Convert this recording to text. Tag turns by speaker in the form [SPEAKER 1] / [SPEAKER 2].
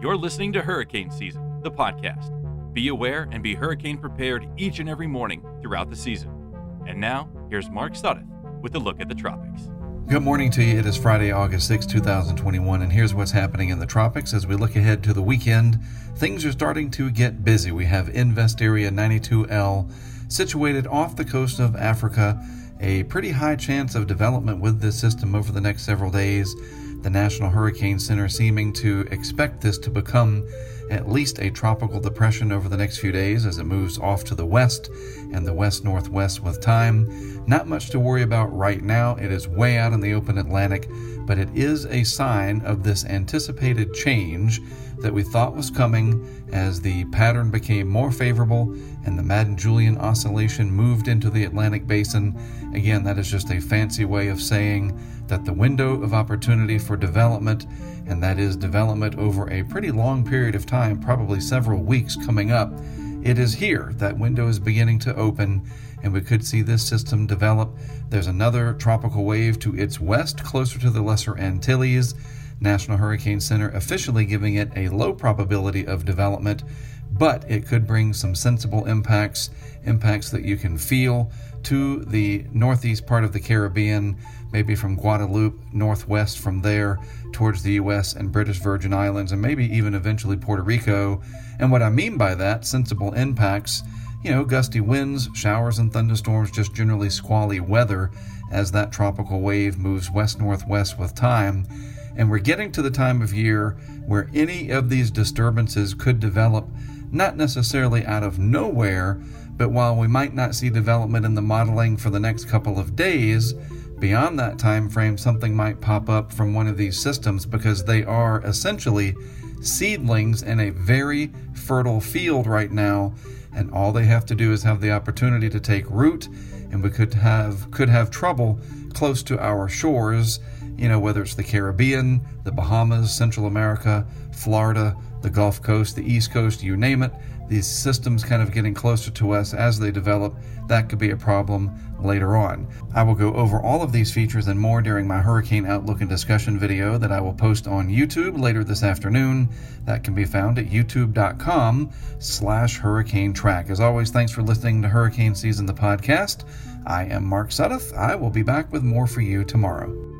[SPEAKER 1] You're listening to Hurricane Season, the podcast. Be aware and be hurricane prepared each and every morning throughout the season. And now, here's Mark Sudduth with a look at the tropics.
[SPEAKER 2] Good morning to you. It is Friday, August 6, 2021, and here's what's happening in the tropics as we look ahead to the weekend. Things are starting to get busy. We have Invest Area 92L situated off the coast of Africa. A pretty high chance of development with this system over the next several days. The National Hurricane Center seeming to expect this to become at least a tropical depression over the next few days as it moves off to the west and the west northwest with time. Not much to worry about right now. It is way out in the open Atlantic, but it is a sign of this anticipated change that we thought was coming as the pattern became more favorable and the Madden Julian oscillation moved into the Atlantic basin. Again, that is just a fancy way of saying that the window of opportunity for development, and that is development over a pretty long period of time, probably several weeks coming up, it is here. That window is beginning to open, and we could see this system develop. There's another tropical wave to its west, closer to the Lesser Antilles. National Hurricane Center officially giving it a low probability of development, but it could bring some sensible impacts, impacts that you can feel to the northeast part of the Caribbean, maybe from Guadeloupe, northwest from there towards the U.S. and British Virgin Islands, and maybe even eventually Puerto Rico. And what I mean by that, sensible impacts, you know, gusty winds, showers and thunderstorms, just generally squally weather as that tropical wave moves west northwest with time. And we're getting to the time of year where any of these disturbances could develop, not necessarily out of nowhere, but while we might not see development in the modeling for the next couple of days, beyond that time frame something might pop up from one of these systems because they are essentially seedlings in a very fertile field right now and all they have to do is have the opportunity to take root and we could have could have trouble close to our shores you know whether it's the Caribbean, the Bahamas, Central America, Florida, the Gulf Coast, the East Coast, you name it, these systems kind of getting closer to us as they develop, that could be a problem later on. I will go over all of these features and more during my Hurricane Outlook and discussion video that I will post on YouTube later this afternoon. That can be found at youtube.com slash hurricane track. As always, thanks for listening to Hurricane Season, the podcast. I am Mark Sudduth. I will be back with more for you tomorrow.